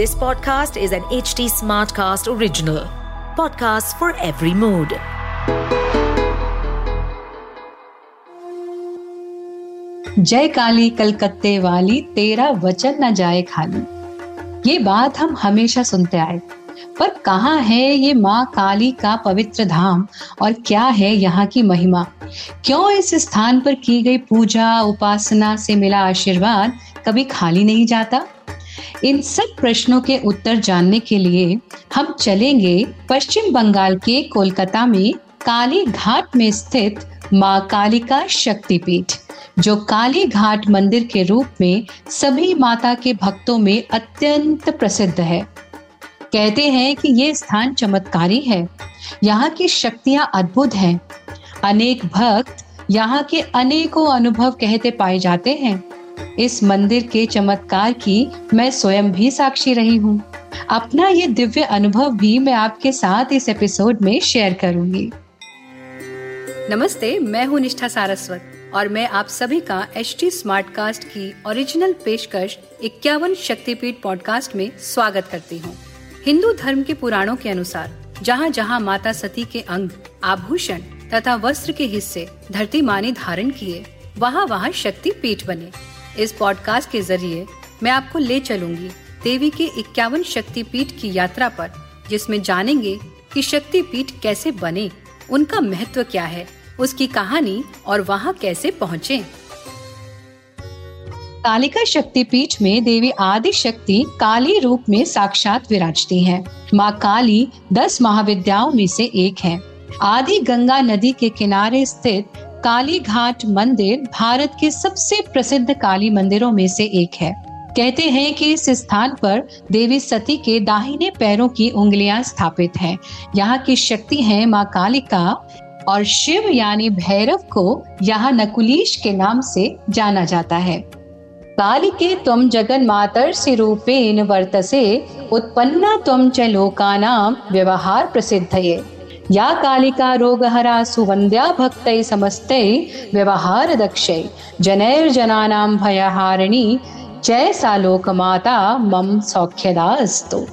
This podcast is an HT Smartcast original. Podcast for every mood. जय काली कलकत्ते वाली, तेरा वचन न जाए खाली। ये बात हम हमेशा सुनते आए। पर कहाँ है ये माँ काली का पवित्र धाम? और क्या है यहाँ की महिमा? क्यों इस स्थान पर की गई पूजा, उपासना से मिला आशीर्वाद कभी खाली नहीं जाता? इन सब प्रश्नों के उत्तर जानने के लिए हम चलेंगे पश्चिम बंगाल के कोलकाता में काली घाट में स्थित माँ कालिका शक्तिपीठ, जो काली घाट मंदिर के रूप में सभी माता के भक्तों में अत्यंत प्रसिद्ध है। कहते हैं कि ये स्थान चमत्कारी है। यहाँ की शक्तियाँ अद्भुत हैं। अनेक भक्त यहाँ के अनेकों अनुभव कहते पाए जाते हैं। इस मंदिर के चमत्कार की मैं स्वयं भी साक्षी रही हूँ। अपना ये दिव्य अनुभव भी मैं आपके साथ इस एपिसोड में शेयर करूँगी। नमस्ते, मैं हूँ निष्ठा सारस्वत और मैं आप सभी का एच टी स्मार्ट कास्ट की ओरिजिनल पेशकश इक्यावन शक्तिपीठ पॉडकास्ट में स्वागत करती हूँ। हिंदू धर्म के पुराणों के अनुसार जहाँ जहाँ माता सती के अंग, आभूषण तथा वस्त्र के हिस्से धरती माने धारण किए वहाँ वहाँ शक्ति पीठ बने। इस पॉडकास्ट के ज़रिए मैं आपको ले चलूँगी देवी के इक्यावन शक्ति पीठ की यात्रा पर, जिसमें जानेंगे कि शक्ति पीठ कैसे बने, उनका महत्व क्या है, उसकी कहानी और वहाँ कैसे पहुँचे कालिका शक्तिपीठ में देवी आदि शक्ति काली रूप में साक्षात विराजती हैं। माँ काली दस महाविद्याओं में से एक है आदि गंगा नदी के किनारे स्थित काली घाट मंदिर भारत के सबसे प्रसिद्ध काली मंदिरों में से एक है। कहते हैं कि इस स्थान पर देवी सती के दाहिने पैरों की उंगलियाँ स्थापित हैं। यहाँ की शक्ति है माँ कालिका और शिव यानी भैरव को यहाँ नकुलीश के नाम से जाना जाता है। काली के तुम जगन मातर से रूपेण वर्तसे उत्पन्ना तुम च लोकानाम व्यवहार प्रसिद्ध ये कालिका रोग हरा सुवंद्या भक्त समस्त व्यवहार दक्ष जनैर जनानाम भयहारिणी, जय सा लोक माता मम सौख्यदास्तु।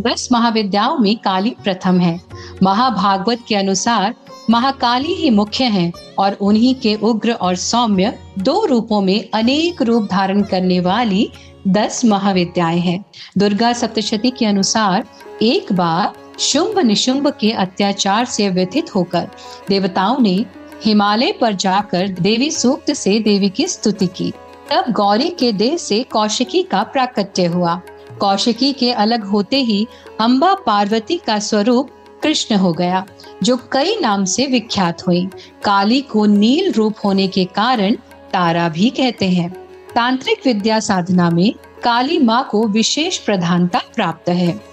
दस महाविद्याओं में काली प्रथम है। महाभागवत के अनुसार महाकाली ही मुख्य हैं और उन्हीं के उग्र और सौम्य दो रूपों में अनेक रूप धारण करने वाली दस महाविद्याएँ हैं। दुर्गा सप्तशती के अनुसार एक बार शुंभ निशुंभ के अत्याचार से व्यथित होकर देवताओं ने हिमालय पर जाकर देवी सूक्त से देवी की स्तुति की। तब गौरी के देह से कौशिकी का प्राकट्य हुआ। कौशिकी के अलग होते ही अम्बा पार्वती का स्वरूप कृष्ण हो गया, जो कई नाम से विख्यात हुई। काली को नील रूप होने के कारण तारा भी कहते हैं। तांत्रिक विद्या साधना में काली माँ को विशेष प्रधानता प्राप्त है।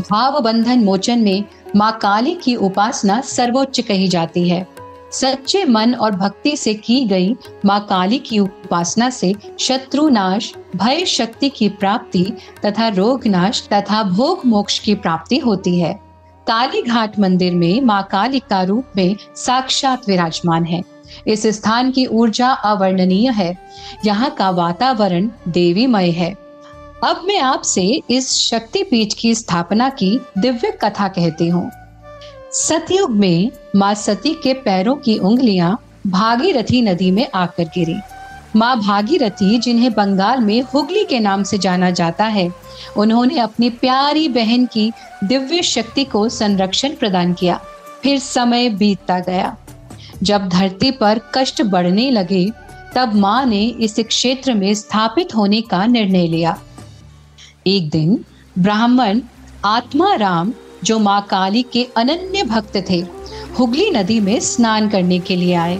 भाव बंधन मोचन में माँ काली की उपासना सर्वोच्च कही जाती है। सच्चे मन और भक्ति से की गई माँ काली की उपासना से शत्रु नाश, भय शक्ति की प्राप्ति तथा रोग नाश तथा भोग मोक्ष की प्राप्ति होती है। काली घाट मंदिर में माँ काली का रूप में साक्षात विराजमान है। इस स्थान की ऊर्जा अवर्णनीय है। यहाँ का वातावरण देवीमय है। अब मैं आपसे इस शक्ति पीठ की स्थापना की दिव्य कथा कहती हूँ। सतयुग में माँ सती के पैरों की उंगलियाँ भागीरथी नदी में आकर गिरी। माँ भागीरथी, जिन्हें बंगाल में हुगली के नाम से जाना जाता है, उन्होंने अपनी प्यारी बहन की दिव्य शक्ति को संरक्षण प्रदान किया। फिर समय बीतता गया। जब धरती पर कष्ट बढ़ने लगे, तब माँ ने इस क्षेत्र में स्थापित होने का निर्णय लिया। एक दिन ब्राह्मण आत्मा राम, जो माँ काली के अनन्य भक्त थे, हुगली नदी में स्नान करने के लिए आए।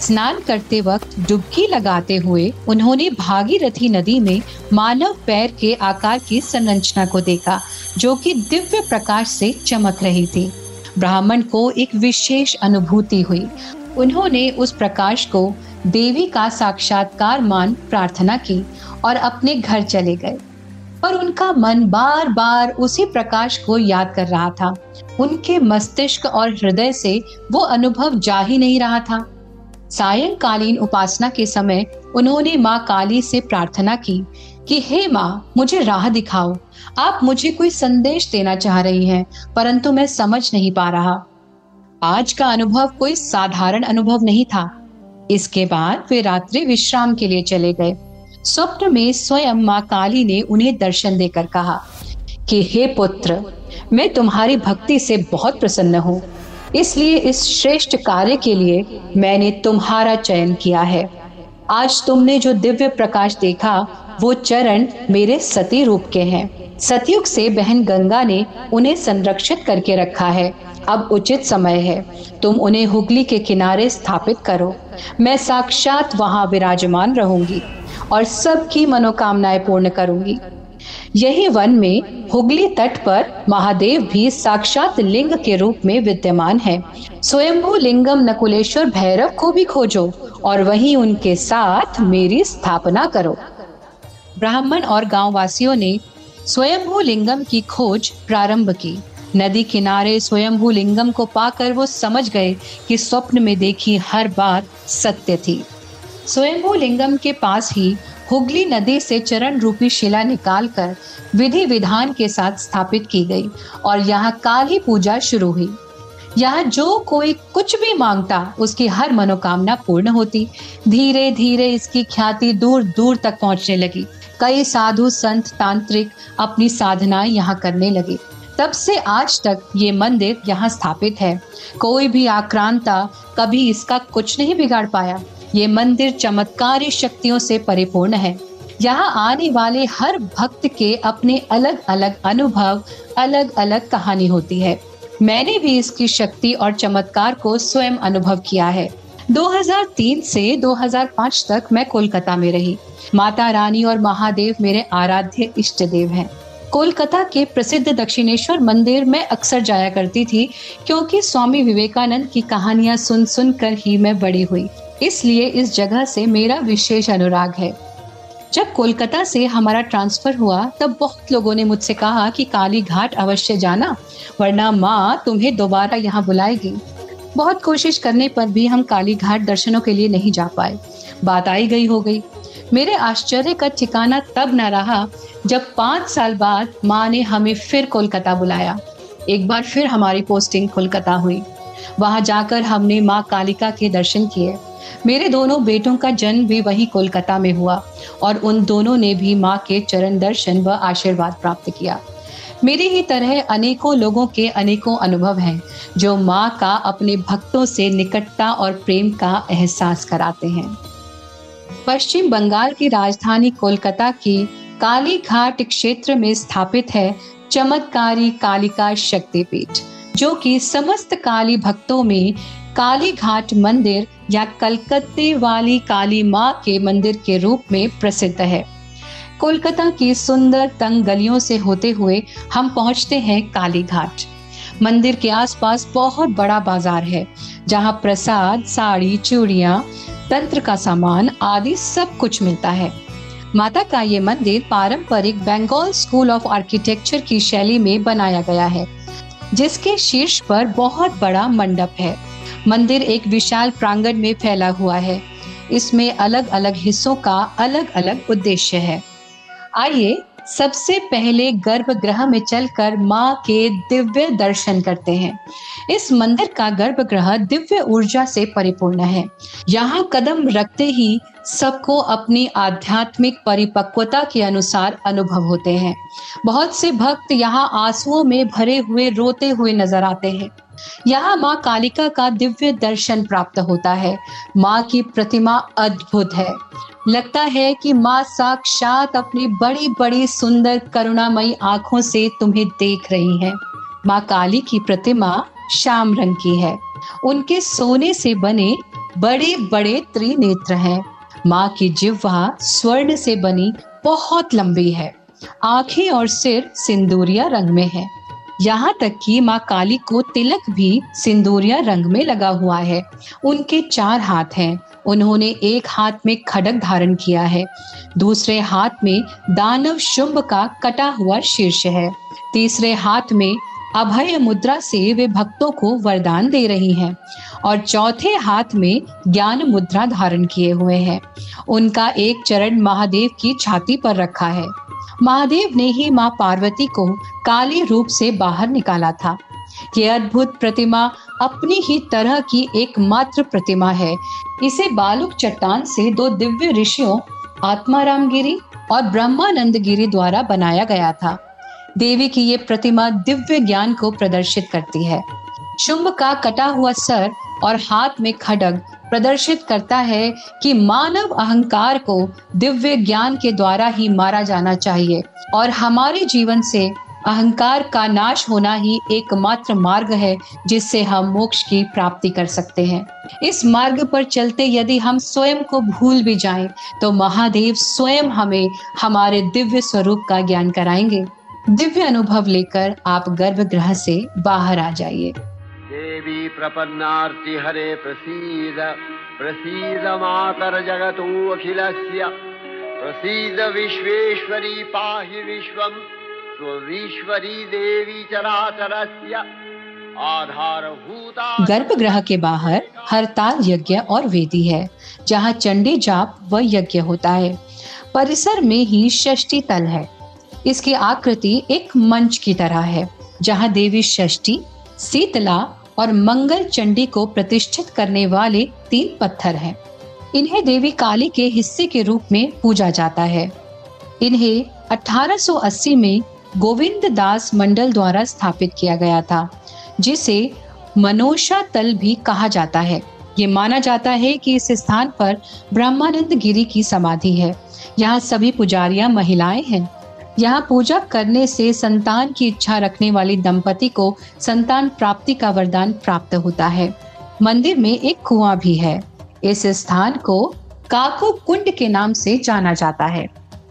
स्नान करते वक्त डुबकी लगाते हुए उन्होंने भागीरथी नदी में मानव पैर के आकार की संरचना को देखा, जो कि दिव्य प्रकाश से चमक रही थी। ब्राह्मण को एक विशेष अनुभूति हुई। उन्होंने उस प्रकाश को देवी का साक्षात्कार मान प्रार्थना की और अपने घर चले गए। पर उनका मन बार बार उसी प्रकाश को याद कर रहा था। उनके मस्तिष्क और हृदय से वो अनुभव जा ही नहीं रहा था। सायंकालीन उपासना के समय उन्होंने माँ काली से प्रार्थना की कि, हे माँ, मुझे राह दिखाओ। आप मुझे कोई संदेश देना चाह रही हैं, परंतु मैं समझ नहीं पा रहा। आज का अनुभव कोई साधारण अनुभव नहीं था। इसके बाद वे रात्रि विश्राम के लिए चले गए। स्वप्न में स्वयं माँ काली ने उन्हें दर्शन देकर कहा कि, हे पुत्र, मैं तुम्हारी भक्ति से बहुत प्रसन्न हूँ। इसलिए इस श्रेष्ठ कार्य के लिए मैंने तुम्हारा चयन किया है। आज तुमने जो दिव्य प्रकाश देखा, वो चरण मेरे सती रूप के हैं। सतयुग से बहन गंगा ने उन्हें संरक्षित करके रखा है। अब उचित समय है। तुम उन्हें हुगली के किनारे स्थापित करो। मैं साक्षात वहाँ विराजमान रहूँगी। और सबकी मनोकामनाएँ पूर्ण करूँगी। यही वन में हुगली तट पर महादेव भी साक्षात लिंग के रूप में विद्यमान है। स्वयंभू लिंगम नकुलेश्वर भैरव को भी खोजो और वहीं उनके साथ मेरी स्थापना करो। ब्राह्मण और गाँव वासियों ने स्वयंभू लिंगम की खोज प्रारंभ की। नदी किनारे स्वयंभू लिंगम को पाकर वो समझ गए कि स्वप्न में देखी हर बात सत्य थी। स्वयंभू लिंगम के पास ही हुगली नदी से चरण रूपी शिला निकालकर विधि विधान के साथ स्थापित की गई और यहाँ काली पूजा शुरू हुई। यहाँ जो कोई कुछ भी माँगता, उसकी हर मनोकामना पूर्ण होती। धीरे धीरे इसकी ख्याति दूर दूर तक पहुँचने लगी। कई साधु संत तांत्रिक अपनी साधनाएँ यहाँ करने लगे। तब से आज तक ये मंदिर यहाँ स्थापित है। कोई भी आक्रांता कभी इसका कुछ नहीं बिगाड़ पाया। ये मंदिर चमत्कारी शक्तियों से परिपूर्ण है। यहाँ आने वाले हर भक्त के अपने अलग अलग अनुभव अलग अलग कहानी होती है। मैंने भी इसकी शक्ति और चमत्कार को स्वयं अनुभव किया है। 2003 से 2005 तक मैं कोलकाता में रही। माता रानी और महादेव मेरे आराध्य इष्ट देव हैं। कोलकाता के प्रसिद्ध दक्षिणेश्वर मंदिर में अक्सर जाया करती थी, क्योंकि स्वामी विवेकानंद की कहानियाँ सुन सुन कर ही मैं बड़ी हुई। इसलिए इस जगह से मेरा विशेष अनुराग है। जब कोलकाता से हमारा ट्रांसफ़र हुआ, तब बहुत लोगों ने मुझसे कहा कि काली घाट अवश्य जाना, वरना माँ तुम्हें दोबारा यहाँ बुलाएगी। बहुत कोशिश करने पर भी हम काली घाट दर्शनों के लिए नहीं जा पाए। बात आई गई हो गई। मेरे आश्चर्य का ठिकाना तब न रहा जब पाँच साल बाद माँ ने हमें फिर कोलकाता बुलाया। एक बार फिर हमारी पोस्टिंग कोलकाता हुई। वहाँ जाकर हमने माँ कालिका के दर्शन किए। मेरे दोनों बेटों का जन्म भी वहीं कोलकाता में हुआ और उन दोनों ने भी माँ के चरण दर्शन व आशीर्वाद प्राप्त किया। मेरी ही तरह अनेकों लोगों के अनेकों अनुभव हैं जो माँ का अपने भक्तों से निकटता और प्रेम का एहसास कराते हैं। पश्चिम बंगाल की राजधानी कोलकाता की काली घाट क्षेत्र में स्थापित है चमत्कारी कालिका शक्तिपीठ, जो कि समस्त काली भक्तों में काली घाट मंदिर या कलकत्ते वाली काली माँ के मंदिर के रूप में प्रसिद्ध है। कोलकाता की सुंदर तंग गलियों से होते हुए हम पहुँचते हैं काली घाट मंदिर के आसपास बहुत बड़ा बाज़ार है, जहाँ प्रसाद, साड़ी, चूड़ियाँ, तंत्र का सामान आदि सब कुछ मिलता है। माता का ये मंदिर पारंपरिक बंगाल स्कूल ऑफ़ आर्किटेक्चर की शैली में बनाया गया है, जिसके शीर्ष पर बहुत बड़ा मंडप है। मंदिर एक विशाल प्रांगण में फैला हुआ है। इसमें अलग अलग हिस्सों का अलग अलग उद्देश्य है। आइए, सबसे पहले गर्भगृह में चलकर माँ के दिव्य दर्शन करते हैं। इस मंदिर का गर्भगृह दिव्य ऊर्जा से परिपूर्ण है। यहाँ कदम रखते ही सबको अपनी आध्यात्मिक परिपक्वता के अनुसार अनुभव होते हैं। बहुत से भक्त यहाँ आंसुओं में भरे हुए रोते हुए नज़र आते हैं। यहाँ माँ कालिका का दिव्य दर्शन प्राप्त होता है। माँ की प्रतिमा अद्भुत है। लगता है कि माँ साक्षात अपनी बड़ी बड़ी सुंदर करुणामयी आँखों से तुम्हें देख रही है। माँ काली की प्रतिमा श्याम रंग की है। उनके सोने से बने बड़े बड़े त्रिनेत्र हैं। माँ की जिह्वा स्वर्ण से बनी बहुत लंबी है। आँखें और सिर सिंदूरिया रंग में है। यहाँ तक कि माँ काली को तिलक भी सिंदूरिया रंग में लगा हुआ है। उनके चार हाथ हैं। उन्होंने एक हाथ में खड़क धारण किया है। दूसरे हाथ में दानव शुंभ का कटा हुआ शीर्ष है। तीसरे हाथ में अभय मुद्रा से वे भक्तों को वरदान दे रही हैं और चौथे हाथ में ज्ञान मुद्रा धारण किए हुए हैं। उनका एक चरण महादेव की छाती पर रखा है। महादेव ने ही माँ पार्वती को काली रूप से बाहर निकाला था। ये अद्भुत प्रतिमा अपनी ही तरह की एकमात्र प्रतिमा है। इसे बालुक चट्टान से दो दिव्य ऋषियों, आत्माराम गिरी और ब्रह्मानंद गिरी द्वारा बनाया गया था। देवी की ये प्रतिमा दिव्य ज्ञान को प्रदर्शित करती है। शुंभ का कटा हुआ सर और हाथ में खडग प्रदर्शित करता है कि मानव अहंकार को दिव्य ज्ञान के द्वारा ही मारा जाना चाहिए और हमारे जीवन से अहंकार का नाश होना ही एकमात्र मार्ग है जिससे हम मोक्ष की प्राप्ति कर सकते हैं। इस मार्ग पर चलते यदि हम स्वयं को भूल भी जाएँ, तो महादेव स्वयं हमें हमारे दिव्य स्वरूप का ज्ञान कराएँगे। दिव्य अनुभव लेकर आप गर्भगृह से बाहर आ जाइए। देवी प्रपन्नार्ति हरे प्रसीद प्रसीद मातर जगतो अखिलस्य प्रसीद विश्वेश्वरी पाहि विश्वम स्वरीश्वरी देवी चराचरस्य गर्भगृह के बाहर हरताल यज्ञ और वेदी है, जहाँ चंडी जाप व यज्ञ होता है। परिसर में ही षष्ठी तल है। इसकी आकृति एक मंच की तरह है, जहाँ देवी षष्टी शीतला और मंगल चंडी को प्रतिष्ठित करने वाले तीन पत्थर हैं। इन्हें देवी काली के हिस्से के रूप में पूजा जाता है। इन्हें 1880 में गोविंद दास मंडल द्वारा स्थापित किया गया था, जिसे मनोषा तल भी कहा जाता है। ये माना जाता है कि इस स्थान पर ब्रह्मानंद गिरी की समाधि है। यहाँ सभी पुजारियाँ महिलाएँ हैं। यहाँ पूजा करने से संतान की इच्छा रखने वाली दंपति को संतान प्राप्ति का वरदान प्राप्त होता है। मंदिर में एक कुआँ भी है। इस स्थान को काको कुंड के नाम से जाना जाता है।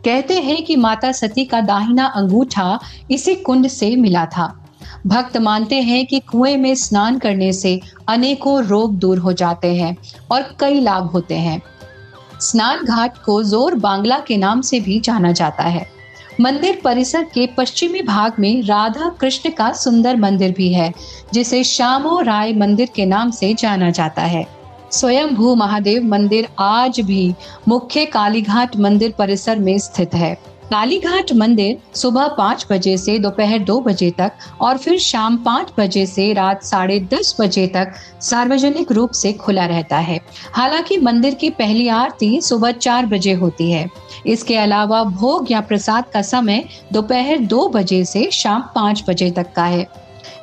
कहते हैं कि माता सती का दाहिना अंगूठा इसी कुंड से मिला था। भक्त मानते हैं कि कुएँ में स्नान करने से अनेकों रोग दूर हो जाते हैं और कई लाभ होते हैं। स्नान घाट को ज़ोर बांग्ला के नाम से भी जाना जाता है। मंदिर परिसर के पश्चिमी भाग में राधा कृष्ण का सुंदर मंदिर भी है, जिसे श्यामो राय मंदिर के नाम से जाना जाता है। स्वयं भू महादेव मंदिर आज भी मुख्य कालीघाट मंदिर परिसर में स्थित है। कालीघाट मंदिर सुबह पाँच बजे से दोपहर दो बजे तक और फिर शाम पाँच बजे से रात साढ़े दस बजे तक सार्वजनिक रूप से खुला रहता है। हालाँकि मंदिर की पहली आरती सुबह चार बजे होती है। इसके अलावा भोग या प्रसाद का समय दोपहर दो बजे से शाम पाँच बजे तक का है।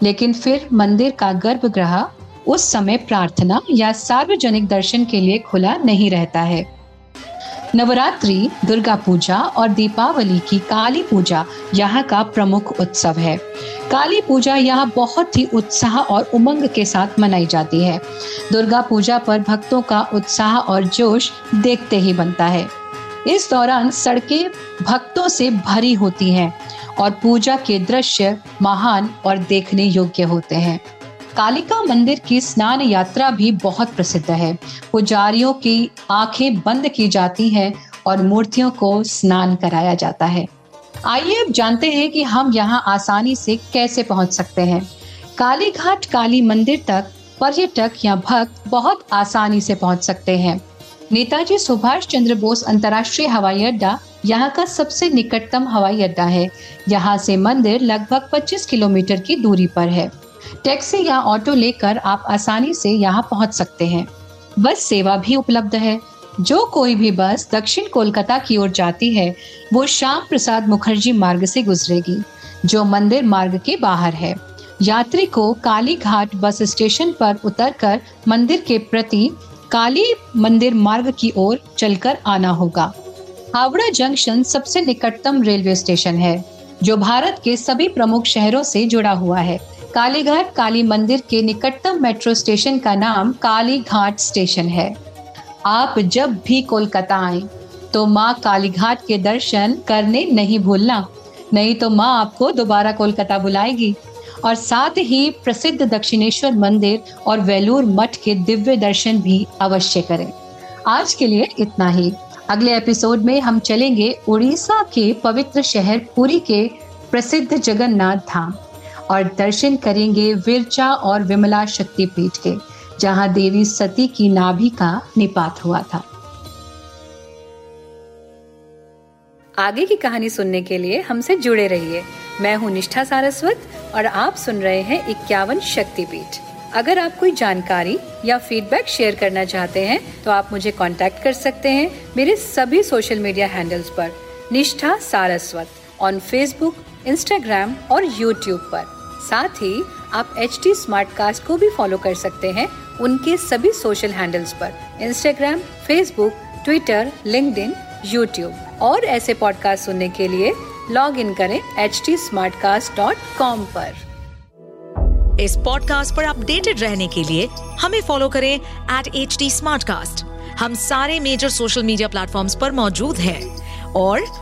लेकिन फिर मंदिर का गर्भगृह उस समय प्रार्थना या सार्वजनिक दर्शन के लिए खुला नहीं रहता है। नवरात्रि, दुर्गा पूजा और दीपावली की काली पूजा यहाँ का प्रमुख उत्सव है। काली पूजा यहाँ बहुत ही उत्साह और उमंग के साथ मनाई जाती है। दुर्गा पूजा पर भक्तों का उत्साह और जोश देखते ही बनता है। इस दौरान सड़कें भक्तों से भरी होती हैं और पूजा के दृश्य महान और देखने योग्य होते हैं। कालिका मंदिर की स्नान यात्रा भी बहुत प्रसिद्ध है। पुजारियों की आँखें बंद की जाती हैं और मूर्तियों को स्नान कराया जाता है। आइए अब जानते हैं कि हम यहाँ आसानी से कैसे पहुँच सकते हैं। काली घाट काली मंदिर तक पर्यटक या भक्त बहुत आसानी से पहुँच सकते हैं। नेताजी सुभाष चंद्र बोस अंतर्राष्ट्रीय हवाई अड्डा यहाँ का सबसे निकटतम हवाई अड्डा है। यहाँ से मंदिर लगभग 25 किलोमीटर की दूरी पर है। टैक्सी या ऑटो लेकर आप आसानी से यहाँ पहुँच सकते हैं। बस सेवा भी उपलब्ध है। जो कोई भी बस दक्षिण कोलकाता की ओर जाती है, वो श्याम प्रसाद मुखर्जी मार्ग से गुजरेगी, जो मंदिर मार्ग के बाहर है। यात्री को काली घाट बस स्टेशन पर उतरकर मंदिर के प्रति काली मंदिर मार्ग की ओर चलकर आना होगा। हावड़ा जंक्शन सबसे निकटतम रेलवे स्टेशन है, जो भारत के सभी प्रमुख शहरों से जुड़ा हुआ है। कालीघाट काली मंदिर के निकटतम मेट्रो स्टेशन का नाम काली घाट स्टेशन है। आप जब भी कोलकाता आए तो माँ कालीघाट के दर्शन करने नहीं भूलना, नहीं तो माँ आपको दोबारा कोलकाता बुलाएगी। और साथ ही प्रसिद्ध दक्षिणेश्वर मंदिर और वेलूर मठ के दिव्य दर्शन भी अवश्य करें। आज के लिए इतना ही। अगले एपिसोड में हम चलेंगे उड़ीसा के पवित्र शहर पुरी के प्रसिद्ध जगन्नाथ धाम। और दर्शन करेंगे विरचा और विमला शक्तिपीठ के, जहाँ देवी सती की नाभि का निपात हुआ था। आगे की कहानी सुनने के लिए हमसे जुड़े रहिए। मैं हूँ निष्ठा सारस्वत और आप सुन रहे हैं इक्यावन शक्तिपीठ। अगर आप कोई जानकारी या फीडबैक शेयर करना चाहते हैं तो आप मुझे कांटेक्ट कर सकते हैं मेरे सभी सोशल मीडिया हैंडल्स पर। Nishtha Saraswat on Facebook Instagram और यूट्यूब पर। साथ ही, आप एच टी को भी फॉलो कर सकते हैं उनके सभी सोशल हैंडल्स पर। Instagram Facebook Twitter link YouTube और ऐसे पॉडकास्ट सुनने के लिए लॉग इन करें एच टी पर। इस पॉडकास्ट पर अपडेटेड रहने के लिए हमें फॉलो करें एट एच हम सारे मेजर सोशल मीडिया प्लेटफॉर्म पर मौजूद हैं। और